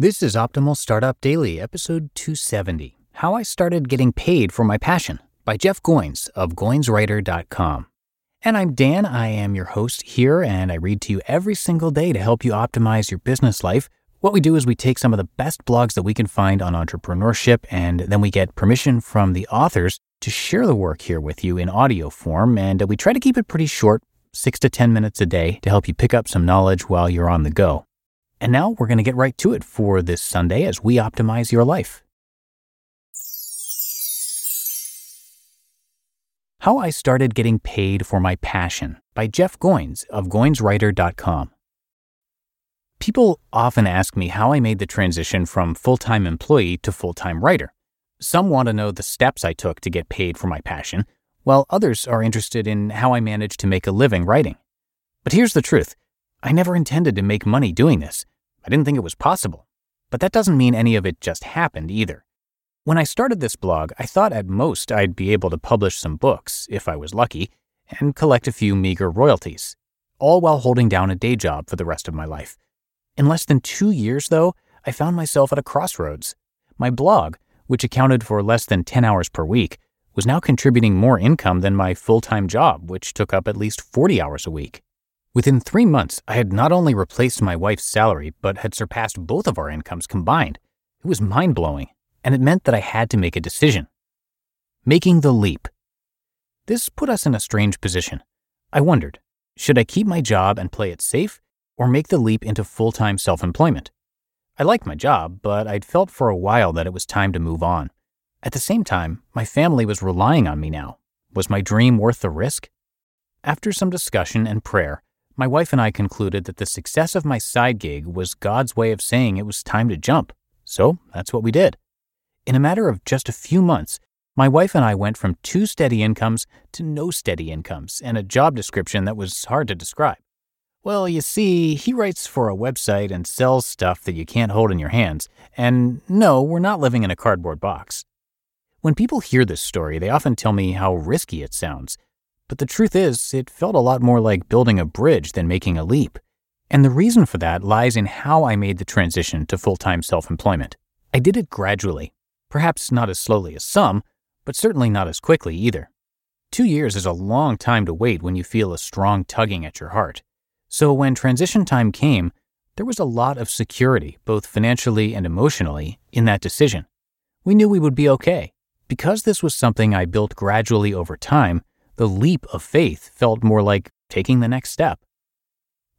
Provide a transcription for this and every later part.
This is Optimal Startup Daily, episode 270 How I Started Getting Paid for My Passion by Jeff Goins of GoinsWriter.com. And I'm Dan. I am your host here, and I read to you every single day to help you optimize your business life. What we do is we take some of the best blogs that we can find on entrepreneurship, and then we get permission from the authors to share the work here with you in audio form. And we try to keep it pretty short, six to 10 minutes a day, to help you pick up some knowledge while you're on the go. And now we're going to get right to it for this Sunday as we optimize your life. How I Started Getting Paid for My Passion by Jeff Goins of GoinsWriter.com. People often ask me how I made the transition from full time employee to full time writer. Some want to know the steps I took to get paid for my passion, while others are interested in how I managed to make a living writing. But here's the truth I never intended to make money doing this. I didn't think it was possible. But that doesn't mean any of it just happened either. When I started this blog, I thought at most I'd be able to publish some books, if I was lucky, and collect a few meager royalties, all while holding down a day job for the rest of my life. In less than two years, though, I found myself at a crossroads. My blog, which accounted for less than 10 hours per week, was now contributing more income than my full time job, which took up at least 40 hours a week. Within three months, I had not only replaced my wife's salary, but had surpassed both of our incomes combined. It was mind blowing, and it meant that I had to make a decision. Making the leap. This put us in a strange position. I wondered should I keep my job and play it safe, or make the leap into full time self employment? I liked my job, but I'd felt for a while that it was time to move on. At the same time, my family was relying on me now. Was my dream worth the risk? After some discussion and prayer, my wife and I concluded that the success of my side gig was God's way of saying it was time to jump. So that's what we did. In a matter of just a few months, my wife and I went from two steady incomes to no steady incomes and a job description that was hard to describe. Well, you see, he writes for a website and sells stuff that you can't hold in your hands. And no, we're not living in a cardboard box. When people hear this story, they often tell me how risky it sounds. But the truth is, it felt a lot more like building a bridge than making a leap. And the reason for that lies in how I made the transition to full time self employment. I did it gradually, perhaps not as slowly as some, but certainly not as quickly either. Two years is a long time to wait when you feel a strong tugging at your heart. So when transition time came, there was a lot of security, both financially and emotionally, in that decision. We knew we would be okay. Because this was something I built gradually over time, the leap of faith felt more like taking the next step.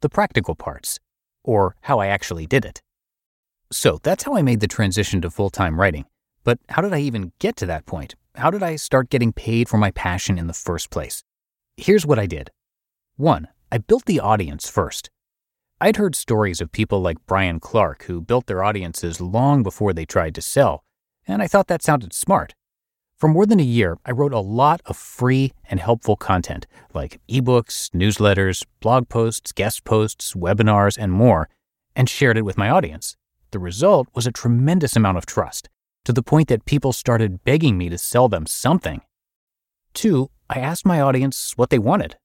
The practical parts, or how I actually did it. So that's how I made the transition to full time writing. But how did I even get to that point? How did I start getting paid for my passion in the first place? Here's what I did 1. I built the audience first. I'd heard stories of people like Brian Clark who built their audiences long before they tried to sell, and I thought that sounded smart. For more than a year, I wrote a lot of free and helpful content like ebooks, newsletters, blog posts, guest posts, webinars, and more, and shared it with my audience. The result was a tremendous amount of trust, to the point that people started begging me to sell them something. Two, I asked my audience what they wanted.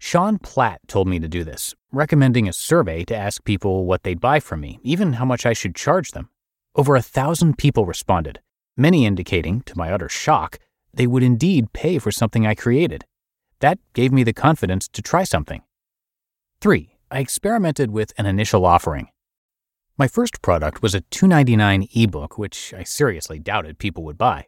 Sean Platt told me to do this, recommending a survey to ask people what they'd buy from me, even how much I should charge them. Over a thousand people responded, many indicating, to my utter shock, they would indeed pay for something I created. That gave me the confidence to try something. 3. I experimented with an initial offering. My first product was a $2.99 ebook, which I seriously doubted people would buy.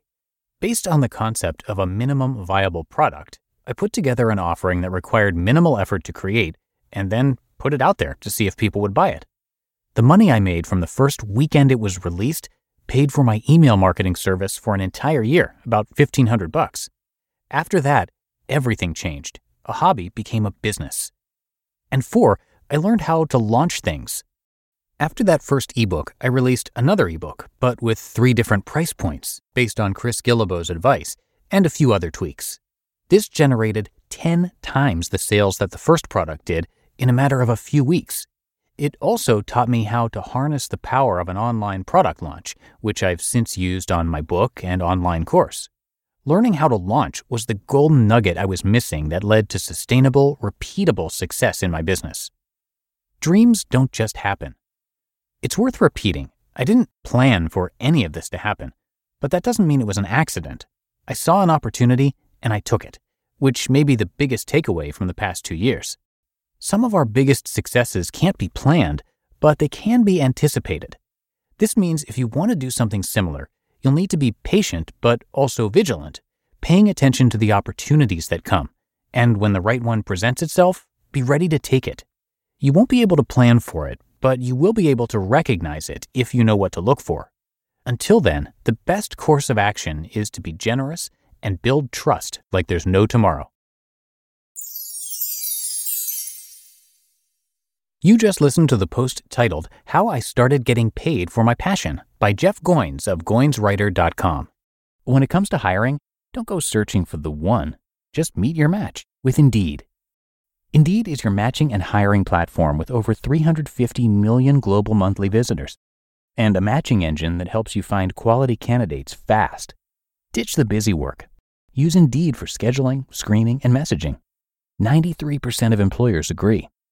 Based on the concept of a minimum viable product, I put together an offering that required minimal effort to create and then put it out there to see if people would buy it. The money I made from the first weekend it was released paid for my email marketing service for an entire year, about 1500 bucks. After that, everything changed. A hobby became a business. And four, I learned how to launch things. After that first ebook, I released another ebook, but with three different price points, based on Chris Guillebeau's advice, and a few other tweaks. This generated 10 times the sales that the first product did in a matter of a few weeks. It also taught me how to harness the power of an online product launch, which I've since used on my book and online course. Learning how to launch was the golden nugget I was missing that led to sustainable, repeatable success in my business. Dreams don't just happen. It's worth repeating. I didn't plan for any of this to happen, but that doesn't mean it was an accident. I saw an opportunity and I took it, which may be the biggest takeaway from the past two years. Some of our biggest successes can't be planned, but they can be anticipated. This means if you want to do something similar, you'll need to be patient but also vigilant, paying attention to the opportunities that come. And when the right one presents itself, be ready to take it. You won't be able to plan for it, but you will be able to recognize it if you know what to look for. Until then, the best course of action is to be generous and build trust like there's no tomorrow. You just listened to the post titled How I Started Getting Paid for My Passion by Jeff Goins of GoinsWriter.com. When it comes to hiring, don't go searching for the one, just meet your match with Indeed. Indeed is your matching and hiring platform with over 350 million global monthly visitors and a matching engine that helps you find quality candidates fast. Ditch the busy work. Use Indeed for scheduling, screening, and messaging. 93% of employers agree.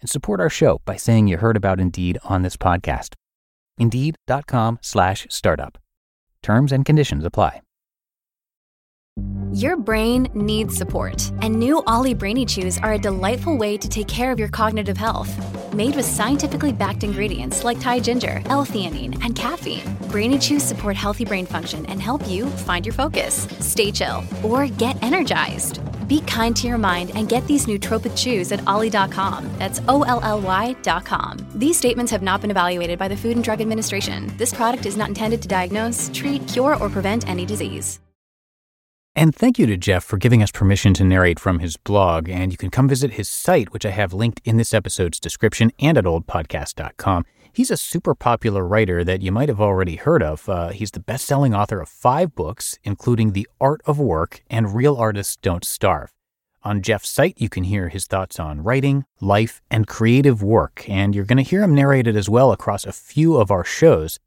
and support our show by saying you heard about Indeed on this podcast. Indeed.com slash startup. Terms and conditions apply. Your brain needs support, and new OLLY Brainy Chews are a delightful way to take care of your cognitive health. Made with scientifically backed ingredients like Thai ginger, L-theanine, and caffeine, Brainy Chews support healthy brain function and help you find your focus, stay chill, or get energized. Be kind to your mind and get these nootropic chews at olly.com. That's O L L Y.com. These statements have not been evaluated by the Food and Drug Administration. This product is not intended to diagnose, treat, cure, or prevent any disease. And thank you to Jeff for giving us permission to narrate from his blog. And you can come visit his site, which I have linked in this episode's description and at oldpodcast.com. He's a super popular writer that you might have already heard of. Uh, he's the best selling author of five books, including The Art of Work and Real Artists Don't Starve. On Jeff's site, you can hear his thoughts on writing, life, and creative work, and you're going to hear him narrate it as well across a few of our shows.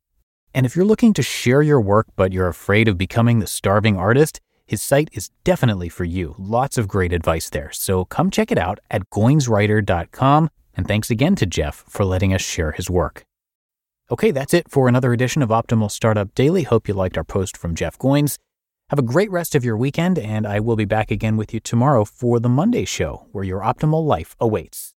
And if you're looking to share your work but you're afraid of becoming the starving artist, his site is definitely for you. Lots of great advice there. So come check it out at goinswriter.com. And thanks again to Jeff for letting us share his work. Okay, that's it for another edition of Optimal Startup Daily. Hope you liked our post from Jeff Goins. Have a great rest of your weekend, and I will be back again with you tomorrow for the Monday show, where your optimal life awaits.